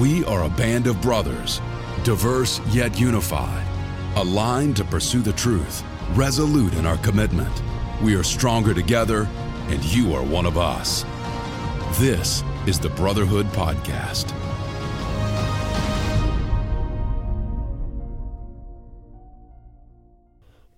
We are a band of brothers, diverse yet unified, aligned to pursue the truth, resolute in our commitment. We are stronger together, and you are one of us. This is the Brotherhood Podcast.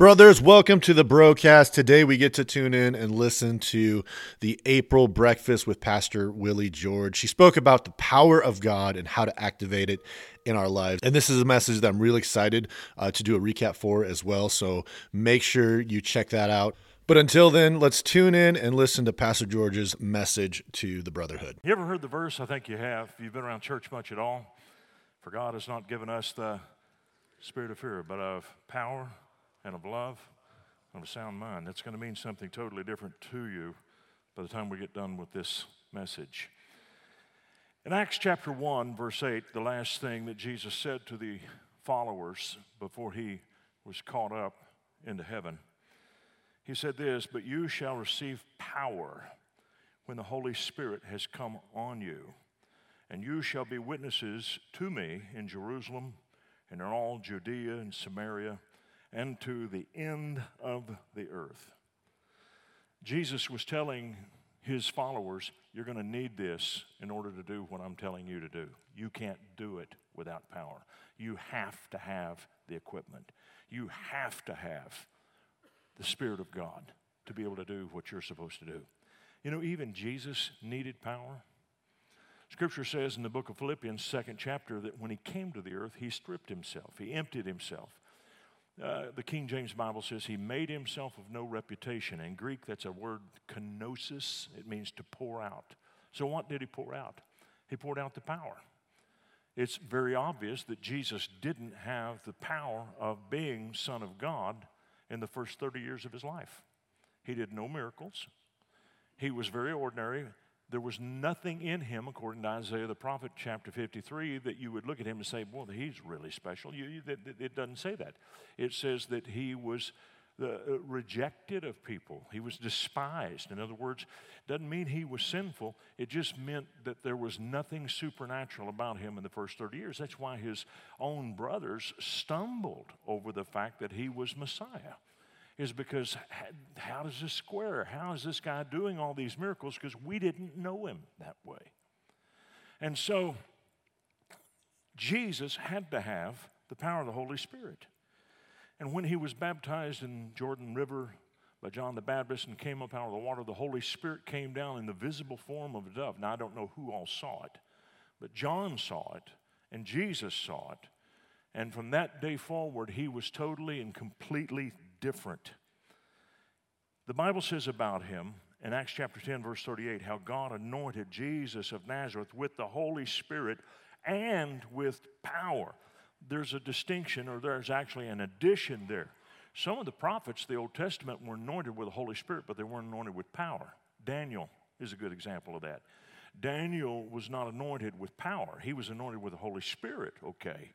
Brothers, welcome to the broadcast. Today we get to tune in and listen to the April breakfast with Pastor Willie George. She spoke about the power of God and how to activate it in our lives. And this is a message that I'm really excited uh, to do a recap for as well. So make sure you check that out. But until then, let's tune in and listen to Pastor George's message to the brotherhood. You ever heard the verse? I think you have. If you've been around church much at all, for God has not given us the spirit of fear, but of power and of love and of a sound mind. That's going to mean something totally different to you by the time we get done with this message. In Acts chapter 1, verse 8, the last thing that Jesus said to the followers before he was caught up into heaven, he said this But you shall receive power when the Holy Spirit has come on you, and you shall be witnesses to me in Jerusalem and in all Judea and Samaria and to the end of the earth. Jesus was telling his followers, You're going to need this in order to do what I'm telling you to do. You can't do it without power. You have to have the equipment. You have to have the Spirit of God to be able to do what you're supposed to do. You know, even Jesus needed power. Scripture says in the book of Philippians, second chapter, that when he came to the earth, he stripped himself, he emptied himself. Uh, the King James Bible says he made himself of no reputation. In Greek, that's a word kenosis. It means to pour out. So, what did he pour out? He poured out the power. It's very obvious that Jesus didn't have the power of being Son of God in the first 30 years of his life. He did no miracles. He was very ordinary, there was nothing in him, according to Isaiah the prophet, chapter 53, that you would look at him and say, Boy, he's really special. You, you, it doesn't say that. It says that he was the, uh, rejected of people, he was despised. In other words, doesn't mean he was sinful, it just meant that there was nothing supernatural about him in the first 30 years. That's why his own brothers stumbled over the fact that he was Messiah is because how does this square? How is this guy doing all these miracles? Because we didn't know him that way. And so Jesus had to have the power of the Holy Spirit. And when he was baptized in Jordan River by John the Baptist and came up out of the water, the Holy Spirit came down in the visible form of a dove. Now, I don't know who all saw it, but John saw it, and Jesus saw it. And from that day forward, he was totally and completely different. The Bible says about him in Acts chapter 10, verse 38, how God anointed Jesus of Nazareth with the Holy Spirit and with power. There's a distinction, or there's actually an addition there. Some of the prophets, the Old Testament, were anointed with the Holy Spirit, but they weren't anointed with power. Daniel is a good example of that. Daniel was not anointed with power, he was anointed with the Holy Spirit, okay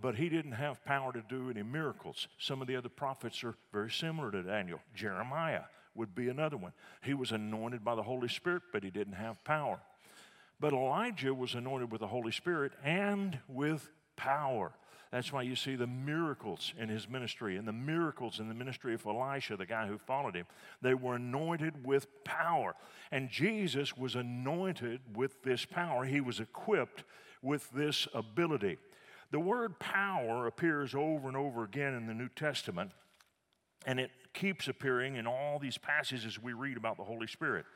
but he didn't have power to do any miracles. Some of the other prophets are very similar to Daniel. Jeremiah would be another one. He was anointed by the Holy Spirit, but he didn't have power. But Elijah was anointed with the Holy Spirit and with power. That's why you see the miracles in his ministry and the miracles in the ministry of Elisha, the guy who followed him. They were anointed with power. And Jesus was anointed with this power. He was equipped with this ability. The word power appears over and over again in the New Testament, and it keeps appearing in all these passages we read about the Holy Spirit.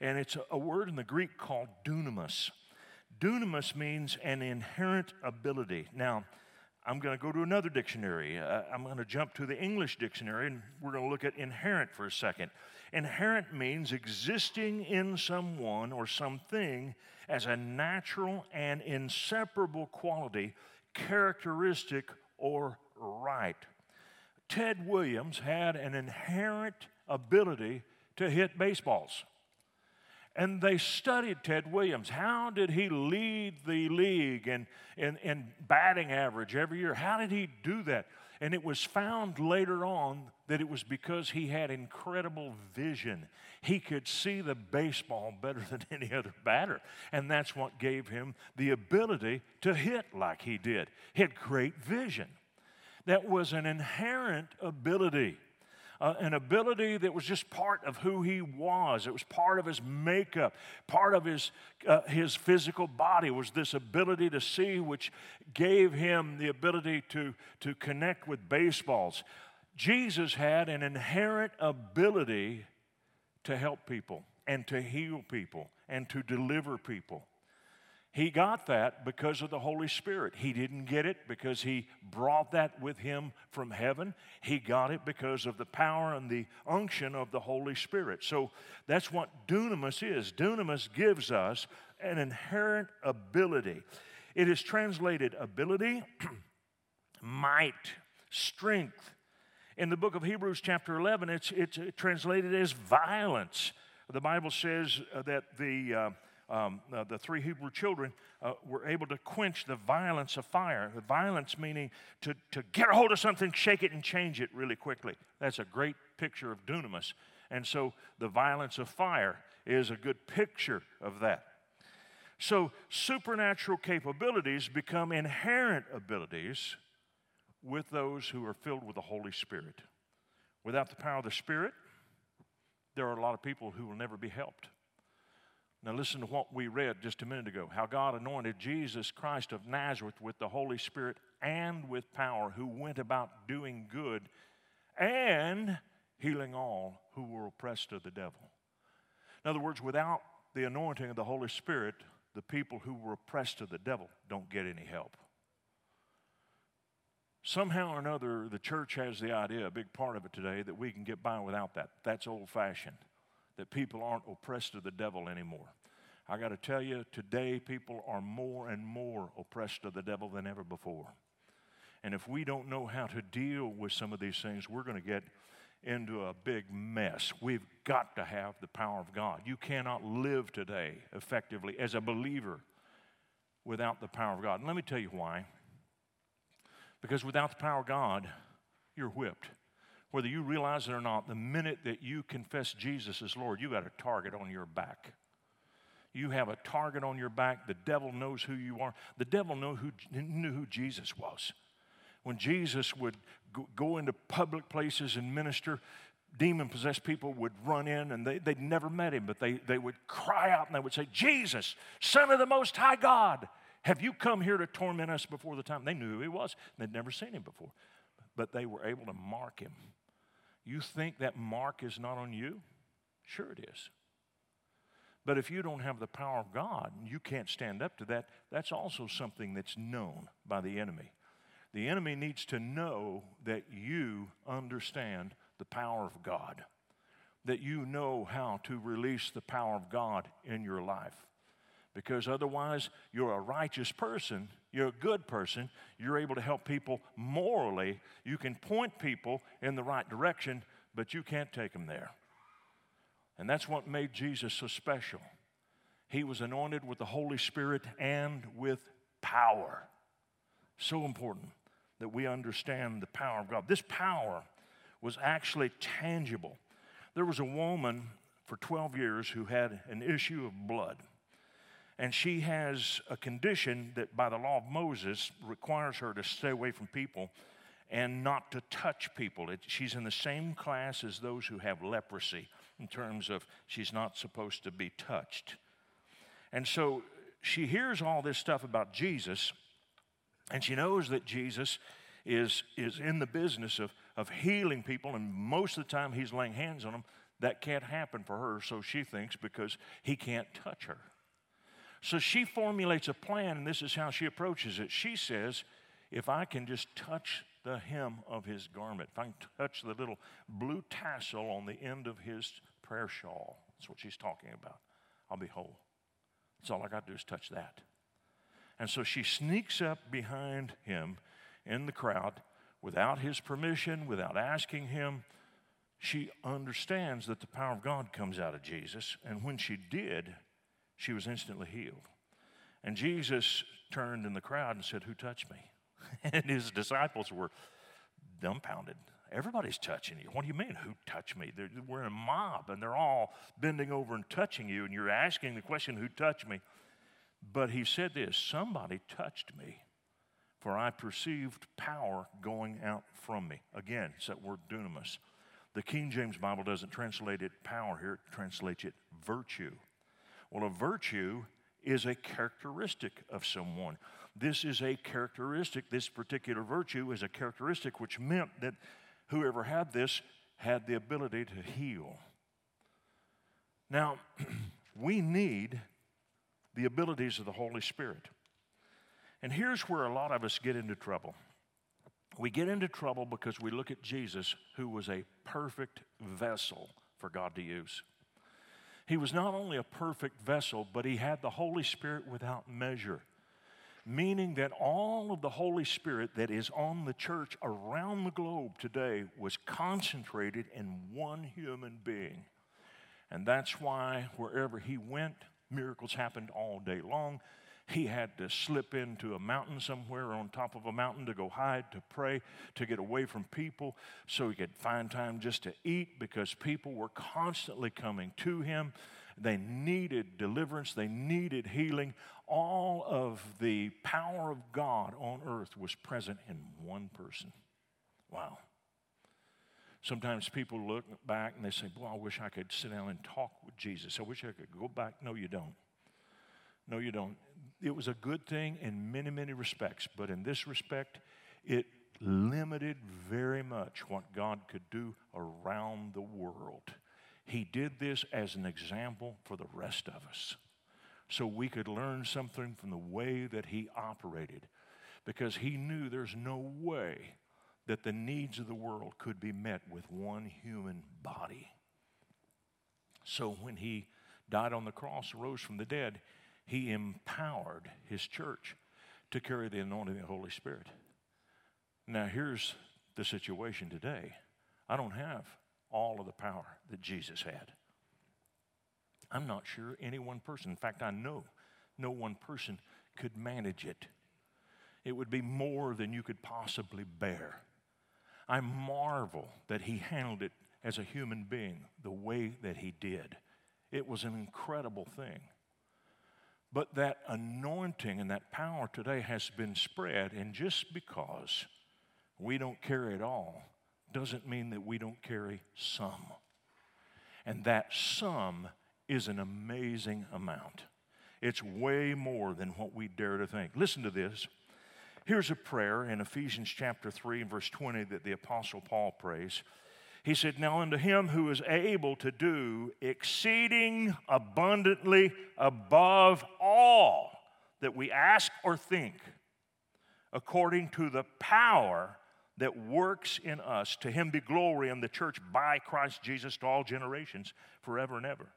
And it's a word in the Greek called dunamis. Dunamis means an inherent ability. Now, I'm going to go to another dictionary. Uh, I'm going to jump to the English dictionary and we're going to look at inherent for a second. Inherent means existing in someone or something as a natural and inseparable quality characteristic or right. Ted Williams had an inherent ability to hit baseballs. And they studied Ted Williams. How did he lead the league in, in, in batting average every year? How did he do that? And it was found later on that it was because he had incredible vision. He could see the baseball better than any other batter. And that's what gave him the ability to hit like he did. He had great vision. That was an inherent ability. Uh, an ability that was just part of who he was. It was part of his makeup, part of his, uh, his physical body was this ability to see, which gave him the ability to, to connect with baseballs. Jesus had an inherent ability to help people and to heal people and to deliver people. He got that because of the Holy Spirit. He didn't get it because he brought that with him from heaven. He got it because of the power and the unction of the Holy Spirit. So that's what dunamis is. Dunamis gives us an inherent ability. It is translated ability, might, strength, in the book of Hebrews, chapter 11, it's, it's translated as violence. The Bible says uh, that the, uh, um, uh, the three Hebrew children uh, were able to quench the violence of fire. The violence meaning to, to get a hold of something, shake it, and change it really quickly. That's a great picture of dunamis. And so the violence of fire is a good picture of that. So supernatural capabilities become inherent abilities with those who are filled with the Holy Spirit. Without the power of the Spirit, there are a lot of people who will never be helped. Now, listen to what we read just a minute ago how God anointed Jesus Christ of Nazareth with the Holy Spirit and with power, who went about doing good and healing all who were oppressed of the devil. In other words, without the anointing of the Holy Spirit, the people who were oppressed of the devil don't get any help. Somehow or another, the church has the idea, a big part of it today, that we can get by without that. That's old fashioned, that people aren't oppressed of the devil anymore. I got to tell you, today people are more and more oppressed of the devil than ever before. And if we don't know how to deal with some of these things, we're going to get into a big mess. We've got to have the power of God. You cannot live today effectively as a believer without the power of God. And let me tell you why. Because without the power of God, you're whipped. Whether you realize it or not, the minute that you confess Jesus as Lord, you got a target on your back. You have a target on your back. The devil knows who you are. The devil knew who, knew who Jesus was. When Jesus would go into public places and minister, demon possessed people would run in and they, they'd never met him, but they, they would cry out and they would say, Jesus, Son of the Most High God. Have you come here to torment us before the time? They knew who he was. They'd never seen him before. But they were able to mark him. You think that mark is not on you? Sure it is. But if you don't have the power of God, and you can't stand up to that. That's also something that's known by the enemy. The enemy needs to know that you understand the power of God, that you know how to release the power of God in your life because otherwise you're a righteous person, you're a good person, you're able to help people morally, you can point people in the right direction, but you can't take them there. And that's what made Jesus so special. He was anointed with the Holy Spirit and with power. So important that we understand the power of God. This power was actually tangible. There was a woman for 12 years who had an issue of blood. And she has a condition that, by the law of Moses, requires her to stay away from people and not to touch people. It, she's in the same class as those who have leprosy in terms of she's not supposed to be touched. And so she hears all this stuff about Jesus, and she knows that Jesus is, is in the business of, of healing people, and most of the time he's laying hands on them. That can't happen for her, so she thinks, because he can't touch her. So she formulates a plan, and this is how she approaches it. She says, If I can just touch the hem of his garment, if I can touch the little blue tassel on the end of his prayer shawl, that's what she's talking about, I'll be whole. That's all I got to do is touch that. And so she sneaks up behind him in the crowd without his permission, without asking him. She understands that the power of God comes out of Jesus. And when she did, she was instantly healed. And Jesus turned in the crowd and said, Who touched me? And his disciples were dumbfounded. Everybody's touching you. What do you mean, who touched me? They're, we're in a mob and they're all bending over and touching you, and you're asking the question, who touched me? But he said this somebody touched me, for I perceived power going out from me. Again, it's that word dunamis. The King James Bible doesn't translate it power here, it translates it virtue. Well, a virtue is a characteristic of someone. This is a characteristic, this particular virtue is a characteristic which meant that whoever had this had the ability to heal. Now, we need the abilities of the Holy Spirit. And here's where a lot of us get into trouble. We get into trouble because we look at Jesus, who was a perfect vessel for God to use. He was not only a perfect vessel, but he had the Holy Spirit without measure, meaning that all of the Holy Spirit that is on the church around the globe today was concentrated in one human being. And that's why wherever he went, miracles happened all day long. He had to slip into a mountain somewhere on top of a mountain to go hide, to pray, to get away from people so he could find time just to eat because people were constantly coming to him. They needed deliverance, they needed healing. All of the power of God on earth was present in one person. Wow. Sometimes people look back and they say, Boy, I wish I could sit down and talk with Jesus. I wish I could go back. No, you don't. No, you don't it was a good thing in many, many respects, but in this respect, it limited very much what God could do around the world. He did this as an example for the rest of us so we could learn something from the way that He operated because He knew there's no way that the needs of the world could be met with one human body. So when He died on the cross, rose from the dead, he empowered his church to carry the anointing of the Holy Spirit. Now, here's the situation today I don't have all of the power that Jesus had. I'm not sure any one person, in fact, I know no one person could manage it. It would be more than you could possibly bear. I marvel that he handled it as a human being the way that he did. It was an incredible thing. But that anointing and that power today has been spread, and just because we don't carry it all doesn't mean that we don't carry some. And that some is an amazing amount. It's way more than what we dare to think. Listen to this. Here's a prayer in Ephesians chapter 3 and verse 20 that the Apostle Paul prays. He said, Now unto him who is able to do exceeding abundantly above all that we ask or think, according to the power that works in us. To him be glory in the church by Christ Jesus to all generations, forever and ever.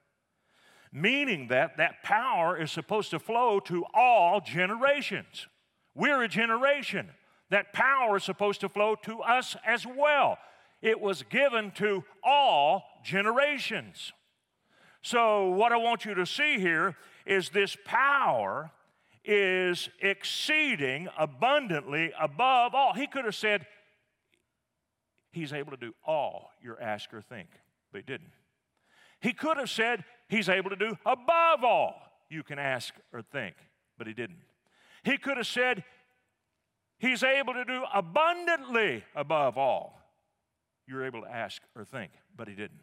Meaning that that power is supposed to flow to all generations. We're a generation. That power is supposed to flow to us as well it was given to all generations. So, what I want you to see here is this power is exceeding abundantly above all. He could have said, He's able to do all your ask or think, but He didn't. He could have said, He's able to do above all you can ask or think, but He didn't. He could have said, He's able to do abundantly above all you're able to ask or think, but he didn't.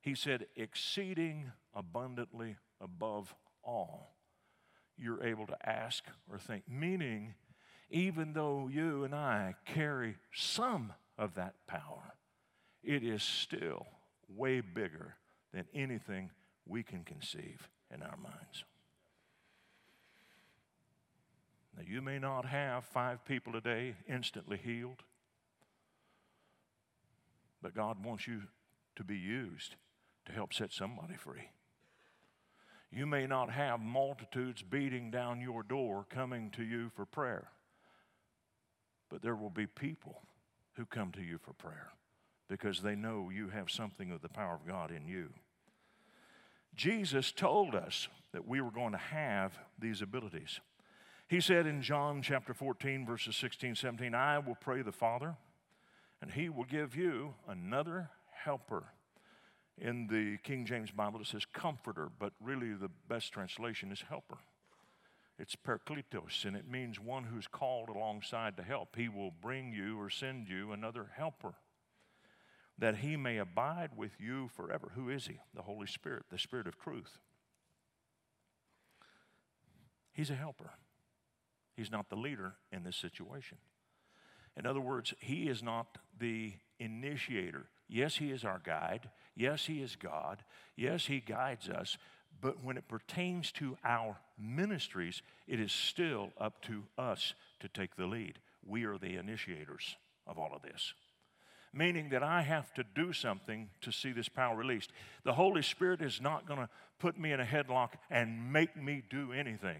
He said, exceeding abundantly above all you're able to ask or think. Meaning, even though you and I carry some of that power, it is still way bigger than anything we can conceive in our minds. Now, you may not have five people a day instantly healed. But God wants you to be used to help set somebody free. You may not have multitudes beating down your door coming to you for prayer, but there will be people who come to you for prayer because they know you have something of the power of God in you. Jesus told us that we were going to have these abilities. He said in John chapter 14, verses 16, 17, I will pray the Father And he will give you another helper. In the King James Bible, it says comforter, but really the best translation is helper. It's parakletos, and it means one who's called alongside to help. He will bring you or send you another helper that he may abide with you forever. Who is he? The Holy Spirit, the Spirit of truth. He's a helper. He's not the leader in this situation. In other words, he is not the initiator. Yes, he is our guide. Yes, he is God. Yes, he guides us. But when it pertains to our ministries, it is still up to us to take the lead. We are the initiators of all of this. Meaning that I have to do something to see this power released. The Holy Spirit is not going to put me in a headlock and make me do anything.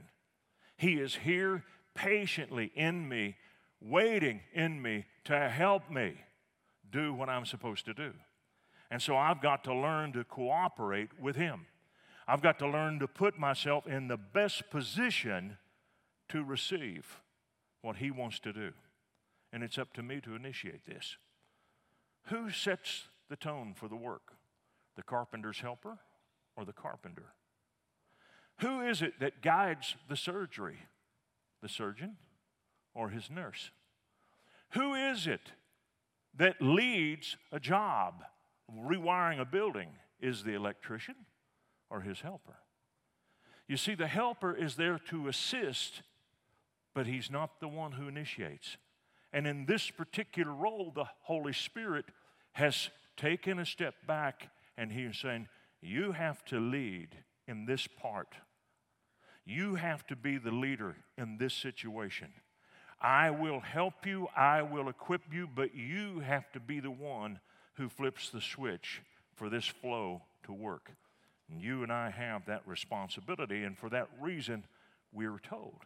He is here patiently in me, waiting in me to help me do what I'm supposed to do. And so I've got to learn to cooperate with Him. I've got to learn to put myself in the best position to receive what He wants to do. And it's up to me to initiate this. Who sets the tone for the work? The carpenter's helper or the carpenter? Who is it that guides the surgery? The surgeon or his nurse? Who is it that leads a job? Rewiring a building is the electrician or his helper. You see, the helper is there to assist, but he's not the one who initiates. And in this particular role, the Holy Spirit has taken a step back and he is saying, You have to lead in this part. You have to be the leader in this situation. I will help you, I will equip you, but you have to be the one who flips the switch for this flow to work. And you and I have that responsibility, and for that reason, we are told.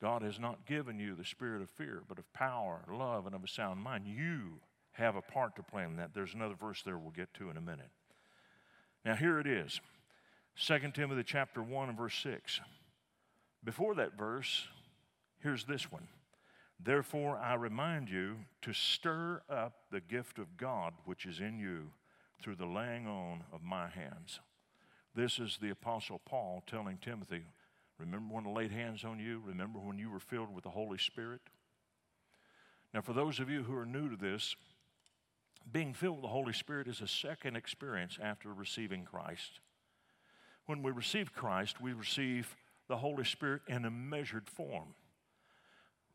God has not given you the spirit of fear, but of power, love, and of a sound mind. You have a part to play in that. There's another verse there we'll get to in a minute. Now, here it is 2 Timothy chapter 1 and verse 6. Before that verse, here's this one. Therefore, I remind you to stir up the gift of God which is in you through the laying on of my hands. This is the Apostle Paul telling Timothy, Remember when I laid hands on you? Remember when you were filled with the Holy Spirit? Now, for those of you who are new to this, being filled with the Holy Spirit is a second experience after receiving Christ. When we receive Christ, we receive the Holy Spirit in a measured form.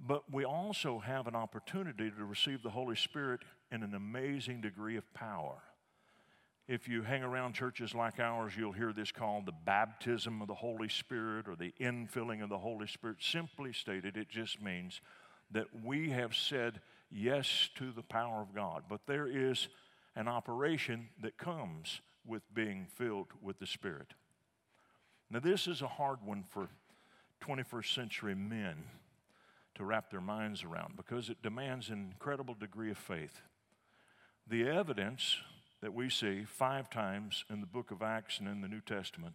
But we also have an opportunity to receive the Holy Spirit in an amazing degree of power. If you hang around churches like ours, you'll hear this called the baptism of the Holy Spirit or the infilling of the Holy Spirit. Simply stated, it just means that we have said yes to the power of God. But there is an operation that comes with being filled with the Spirit. Now, this is a hard one for 21st century men to wrap their minds around because it demands an incredible degree of faith. The evidence that we see five times in the book of Acts and in the New Testament.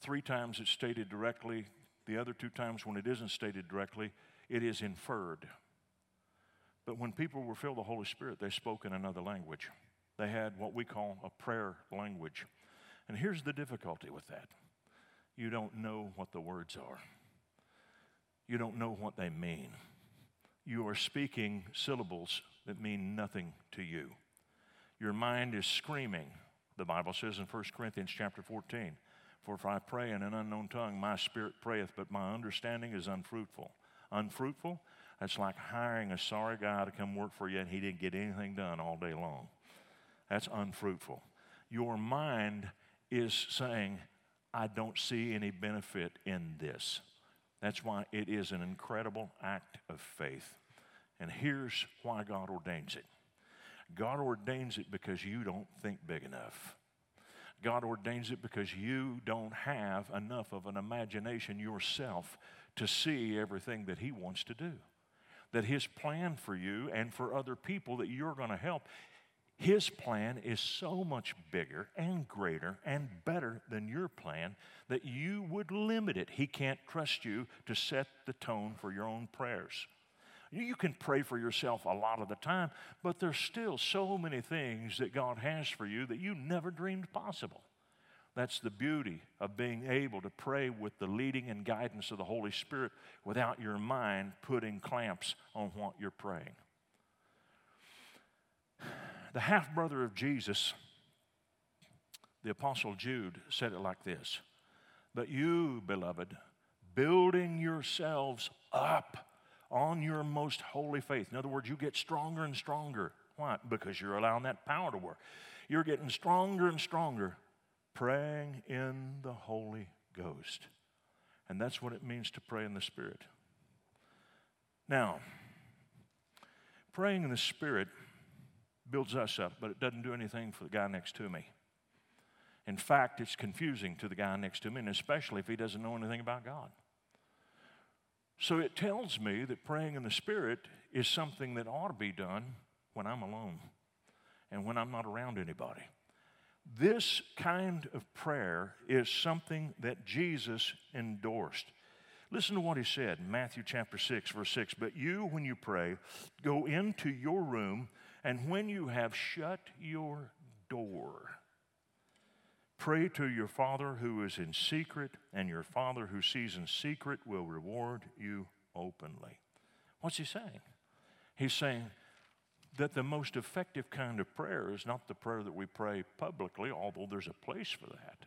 Three times it's stated directly, the other two times when it isn't stated directly, it is inferred. But when people were filled with the Holy Spirit, they spoke in another language. They had what we call a prayer language. And here's the difficulty with that you don't know what the words are, you don't know what they mean. You are speaking syllables that mean nothing to you your mind is screaming. The Bible says in 1 Corinthians chapter 14, For if I pray in an unknown tongue, my spirit prayeth, but my understanding is unfruitful. Unfruitful? That's like hiring a sorry guy to come work for you and he didn't get anything done all day long. That's unfruitful. Your mind is saying, I don't see any benefit in this. That's why it is an incredible act of faith. And here's why God ordains it God ordains it because you don't think big enough. God ordains it because you don't have enough of an imagination yourself to see everything that He wants to do. That His plan for you and for other people that you're going to help, His plan is so much bigger and greater and better than your plan that you would limit it. He can't trust you to set the tone for your own prayers. You can pray for yourself a lot of the time, but there's still so many things that God has for you that you never dreamed possible. That's the beauty of being able to pray with the leading and guidance of the Holy Spirit without your mind putting clamps on what you're praying. The half brother of Jesus, the Apostle Jude, said it like this But you, beloved, building yourselves up on your most holy faith. In other words, you get stronger and stronger. Why? Because you're allowing that power to work. You're getting stronger and stronger praying in the Holy Ghost. And that's what it means to pray in the Spirit. Now, praying in the Spirit builds us up, but it doesn't do anything for the guy next to me. In fact, it's confusing to the guy next to me, and especially if he doesn't know anything about God. So it tells me that praying in the Spirit is something that ought to be done when I'm alone and when I'm not around anybody. This kind of prayer is something that Jesus endorsed. Listen to what he said Matthew chapter 6, verse 6. But you, when you pray, go into your room, and when you have shut your door, Pray to your Father who is in secret, and your Father who sees in secret will reward you openly. What's he saying? He's saying that the most effective kind of prayer is not the prayer that we pray publicly, although there's a place for that.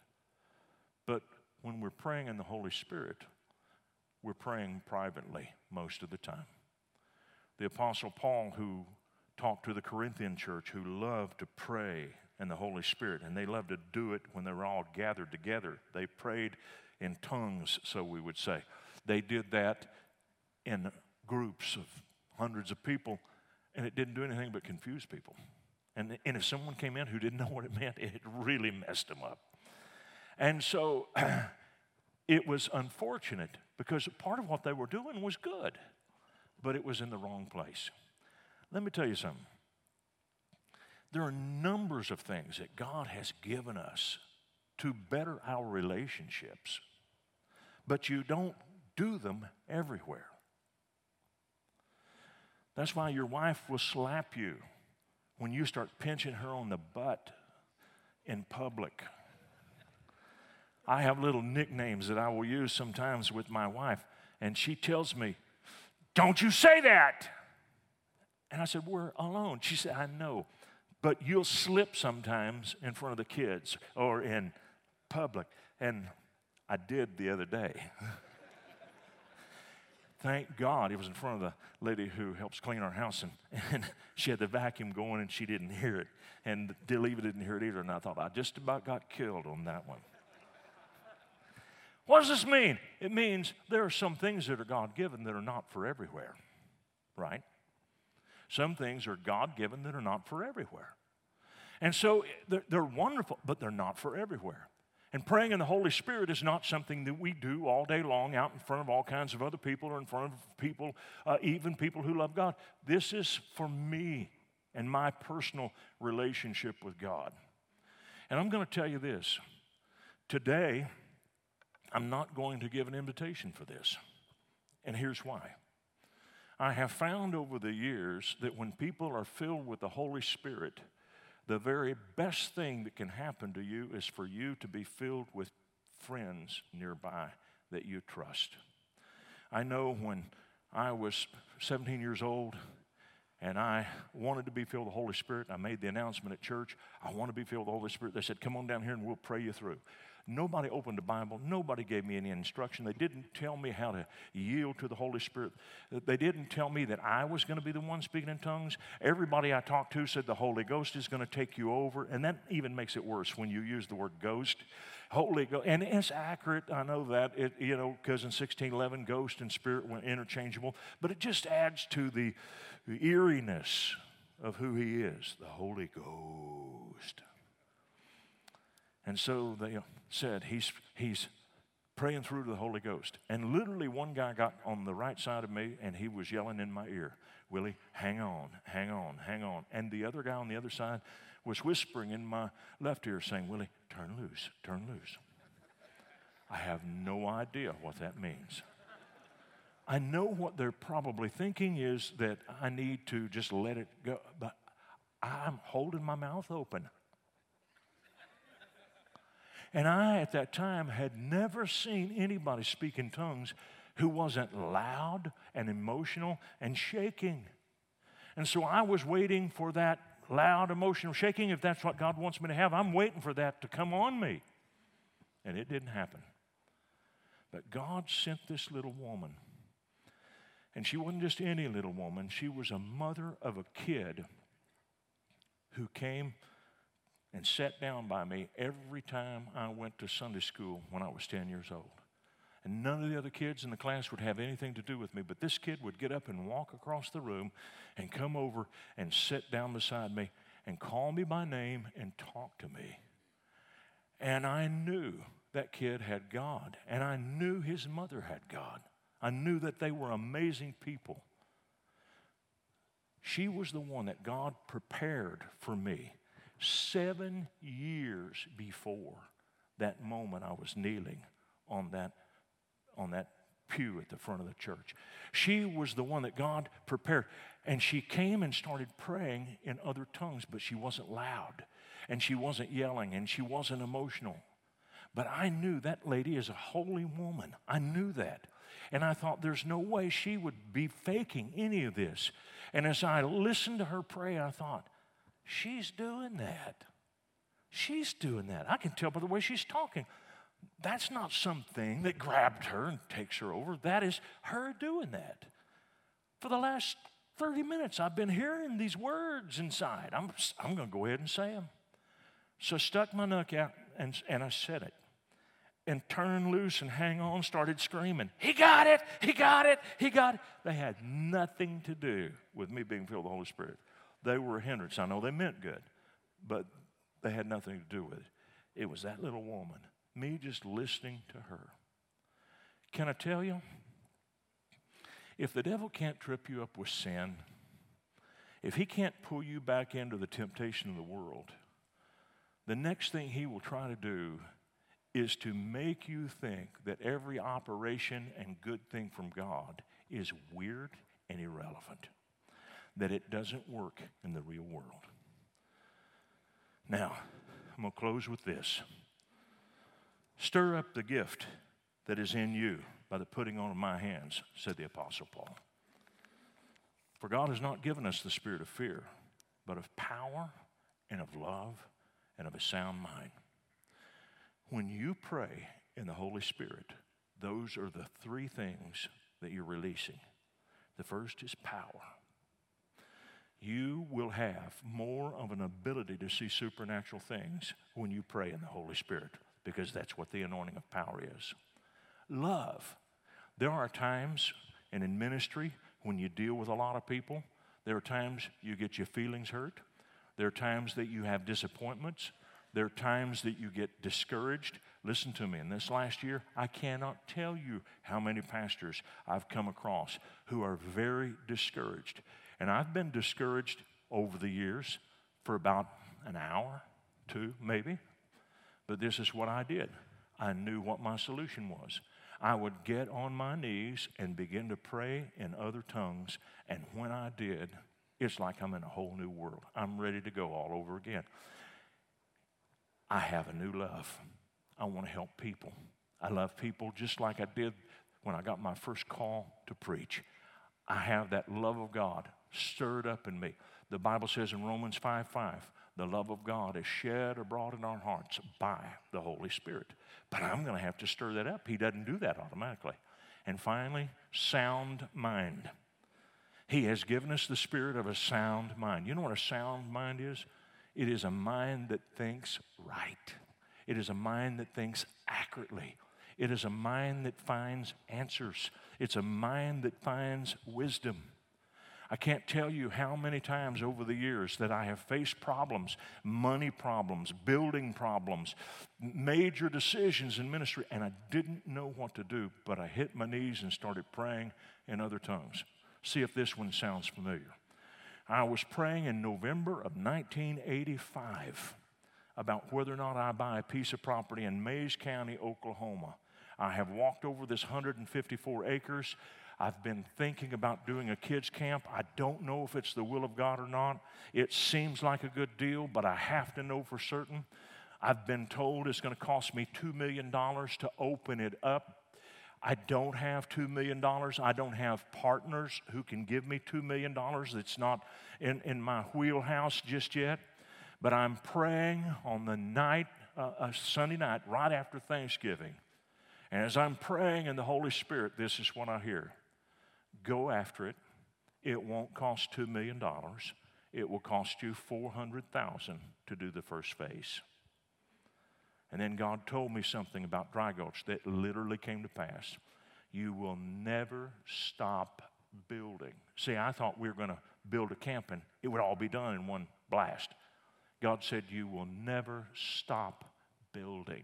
But when we're praying in the Holy Spirit, we're praying privately most of the time. The Apostle Paul, who talked to the Corinthian church, who loved to pray and the Holy Spirit. And they loved to do it when they were all gathered together. They prayed in tongues, so we would say. They did that in groups of hundreds of people, and it didn't do anything but confuse people. And, and if someone came in who didn't know what it meant, it really messed them up. And so it was unfortunate because part of what they were doing was good, but it was in the wrong place. Let me tell you something. There are numbers of things that God has given us to better our relationships, but you don't do them everywhere. That's why your wife will slap you when you start pinching her on the butt in public. I have little nicknames that I will use sometimes with my wife, and she tells me, Don't you say that! And I said, We're alone. She said, I know but you'll slip sometimes in front of the kids or in public. And I did the other day. Thank God it was in front of the lady who helps clean our house, and, and she had the vacuum going and she didn't hear it. And Deleva didn't hear it either. And I thought, I just about got killed on that one. What does this mean? It means there are some things that are God given that are not for everywhere, right? Some things are God given that are not for everywhere. And so they're, they're, wonderful, but they're not for everywhere. And praying in the Holy Spirit is not something that we do all day long out in front of all kinds of other people or in front of people, uh, even people who love God. This is for me and my personal relationship with God. And I'm going to tell you this today, I'm not going to give an invitation for this. And here's why. I have found over the years that when people are filled with the Holy Spirit, the very best thing that can happen to you is for you to be filled with friends nearby that you trust. I know when I was 17 years old and I wanted to be filled with the Holy Spirit, I made the announcement at church, I want to be filled with the Holy Spirit. They said, Come on down here and we'll pray you through. Nobody opened the Bible. Nobody gave me any instruction. They didn't tell me how to yield to the Holy Spirit. They didn't tell me that I was going to be the one speaking in tongues. Everybody I talked to said the Holy Ghost is going to take you over. And that even makes it worse when you use the word ghost. Holy Ghost. And it's accurate. I know that, it, you know, because in 1611, ghost and spirit were interchangeable. But it just adds to the, the eeriness of who he is the Holy Ghost. And so they said, He's, he's praying through to the Holy Ghost. And literally, one guy got on the right side of me and he was yelling in my ear, Willie, hang on, hang on, hang on. And the other guy on the other side was whispering in my left ear, saying, Willie, turn loose, turn loose. I have no idea what that means. I know what they're probably thinking is that I need to just let it go, but I'm holding my mouth open. And I, at that time, had never seen anybody speak in tongues who wasn't loud and emotional and shaking. And so I was waiting for that loud, emotional shaking. If that's what God wants me to have, I'm waiting for that to come on me. And it didn't happen. But God sent this little woman. And she wasn't just any little woman, she was a mother of a kid who came and sat down by me every time I went to Sunday school when I was 10 years old. And none of the other kids in the class would have anything to do with me, but this kid would get up and walk across the room and come over and sit down beside me and call me by name and talk to me. And I knew that kid had God, and I knew his mother had God. I knew that they were amazing people. She was the one that God prepared for me seven years before that moment I was kneeling on that, on that pew at the front of the church. She was the one that God prepared. And she came and started praying in other tongues, but she wasn't loud and she wasn't yelling and she wasn't emotional. But I knew that lady is a holy woman. I knew that. And I thought there's no way she would be faking any of this. And as I listened to her pray, I thought, she's doing that. She's doing that. I can tell by the way she's talking. That's not something that grabbed her and takes her over. That is her doing that. For the last 30 minutes, I've been hearing these words inside. I'm, I'm going to go ahead and say them. So I stuck my neck out and, and I said it and turned loose and hang on, started screaming, He got it, He got it, He got it. They had nothing to do with me being filled with the Holy Spirit. They were a hindrance. I know they meant good, but they had nothing to do with it. It was that little woman, me just listening to her. Can I tell you? If the devil can't trip you up with sin, if he can't pull you back into the temptation of the world, the next thing he will try to do is to make you think that every operation and good thing from God is weird and irrelevant, that it doesn't work in the real world. Now, I'm going to close with this. Stir up the gift that is in you by the putting on of my hands, said the Apostle Paul. For God has not given us the spirit of fear, but of power and of love and of a sound mind. When you pray in the Holy Spirit, those are the three things that you're releasing. The first is power. You will have more of an ability to see supernatural things when you pray in the Holy Spirit because that's what the anointing of power is. Love. There are times, and in ministry, when you deal with a lot of people, there are times you get your feelings hurt. There are times that you have disappointments. There are times that you get discouraged. Listen to me, in this last year, I cannot tell you how many pastors I've come across who are very discouraged. And I've been discouraged over the years for about an hour, two, maybe. But this is what I did I knew what my solution was. I would get on my knees and begin to pray in other tongues. And when I did, it's like I'm in a whole new world. I'm ready to go all over again. I have a new love. I want to help people. I love people just like I did when I got my first call to preach. I have that love of God stirred up in me. The Bible says in Romans 5 5, the love of God is shed abroad in our hearts by the Holy Spirit. But I'm going to have to stir that up. He doesn't do that automatically. And finally, sound mind. He has given us the spirit of a sound mind. You know what a sound mind is? It is a mind that thinks right. It is a mind that thinks accurately. It is a mind that finds answers. It's a mind that finds wisdom. I can't tell you how many times over the years that I have faced problems, money problems, building problems, major decisions in ministry, and I didn't know what to do, but I hit my knees and started praying in other tongues. See if this one sounds familiar. I was praying in November of 1985 about whether or not I buy a piece of property in Mayes County, Oklahoma. I have walked over this 154 acres. I've been thinking about doing a kids' camp. I don't know if it's the will of God or not. It seems like a good deal, but I have to know for certain. I've been told it's going to cost me $2 million to open it up. I don't have $2 million. I don't have partners who can give me $2 million. It's not in, in my wheelhouse just yet. But I'm praying on the night, uh, a Sunday night, right after Thanksgiving. And as I'm praying in the Holy Spirit, this is what I hear Go after it. It won't cost $2 million. It will cost you 400000 to do the first phase. And then God told me something about Dry Gulch that literally came to pass. You will never stop building. See, I thought we were going to build a camp and it would all be done in one blast. God said, You will never stop building.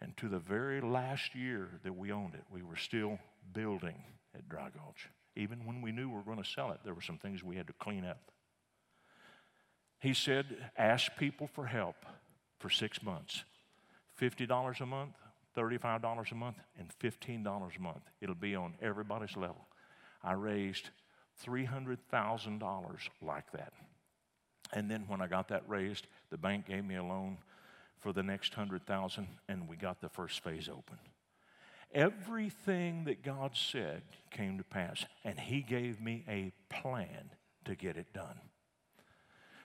And to the very last year that we owned it, we were still building at Dry Gulch. Even when we knew we were going to sell it, there were some things we had to clean up. He said, Ask people for help for six months $50 a month, $35 a month, and $15 a month. It'll be on everybody's level. I raised $300,000 like that. And then when I got that raised, the bank gave me a loan for the next 100,000 and we got the first phase open. Everything that God said came to pass and he gave me a plan to get it done.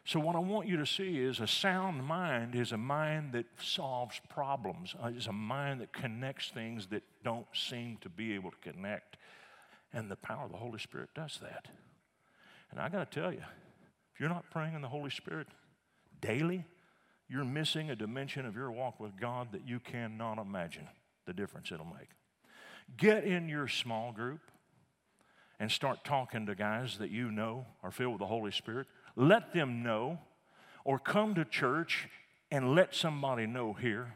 So, what I want you to see is a sound mind is a mind that solves problems, uh, is a mind that connects things that don't seem to be able to connect. And the power of the Holy Spirit does that. And I got to tell you, if you're not praying in the Holy Spirit daily, you're missing a dimension of your walk with God that you cannot imagine the difference it'll make. Get in your small group and start talking to guys that you know are filled with the Holy Spirit let them know, or come to church and let somebody know here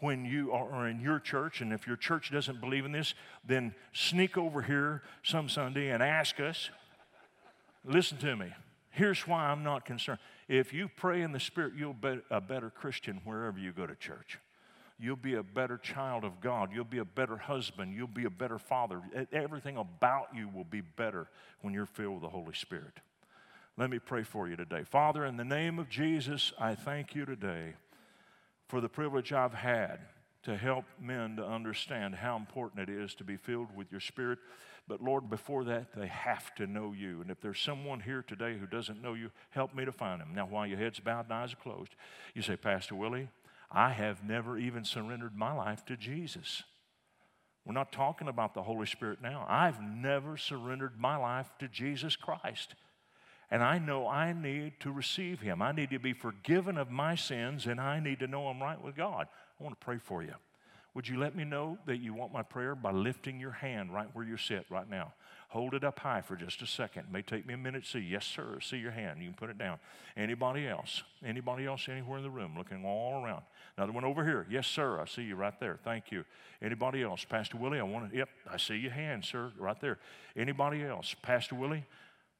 when you are in your church. And if your church doesn't believe in this, then sneak over here some Sunday and ask us. Listen to me. Here's why I'm not concerned. If you pray in the Spirit, you'll be a better Christian wherever you go to church. You'll be a better child of God. You'll be a better husband. You'll be a better father. Everything about you will be better when you're filled with the Holy Spirit. Let me pray for you today. Father, in the name of Jesus, I thank you today for the privilege I've had to help men to understand how important it is to be filled with your Spirit. But Lord, before that, they have to know you. And if there's someone here today who doesn't know you, help me to find them. Now, while your head's bowed and eyes are closed, you say, Pastor Willie, I have never even surrendered my life to Jesus. We're not talking about the Holy Spirit now. I've never surrendered my life to Jesus Christ. And I know I need to receive Him. I need to be forgiven of my sins, and I need to know I'm right with God. I want to pray for you. Would you let me know that you want my prayer by lifting your hand right where you sit right now? Hold it up high for just a second. It may take me a minute to see. Yes, sir. See your hand. You can put it down. Anybody else? Anybody else anywhere in the room looking all around? Another one over here. Yes, sir. I see you right there. Thank you. Anybody else? Pastor Willie, I want to. Yep, I see your hand, sir, right there. Anybody else? Pastor Willie,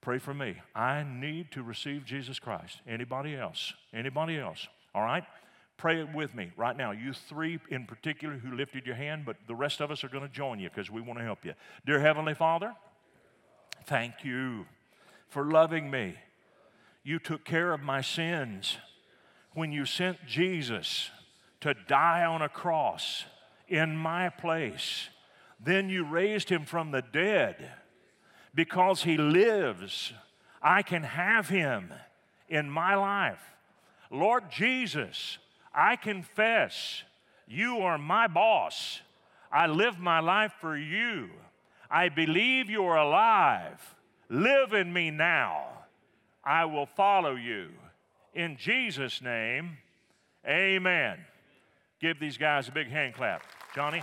Pray for me. I need to receive Jesus Christ. Anybody else? Anybody else? All right? Pray it with me right now. You three in particular who lifted your hand, but the rest of us are going to join you because we want to help you. Dear Heavenly Father, thank you for loving me. You took care of my sins when you sent Jesus to die on a cross in my place. Then you raised him from the dead because He lives, I can have Him in my life. Lord Jesus, I confess you are my boss. I live my life for you. I believe you are alive. Live in me now. I will follow you. In Jesus' name, amen. Give these guys a big hand clap. Johnny?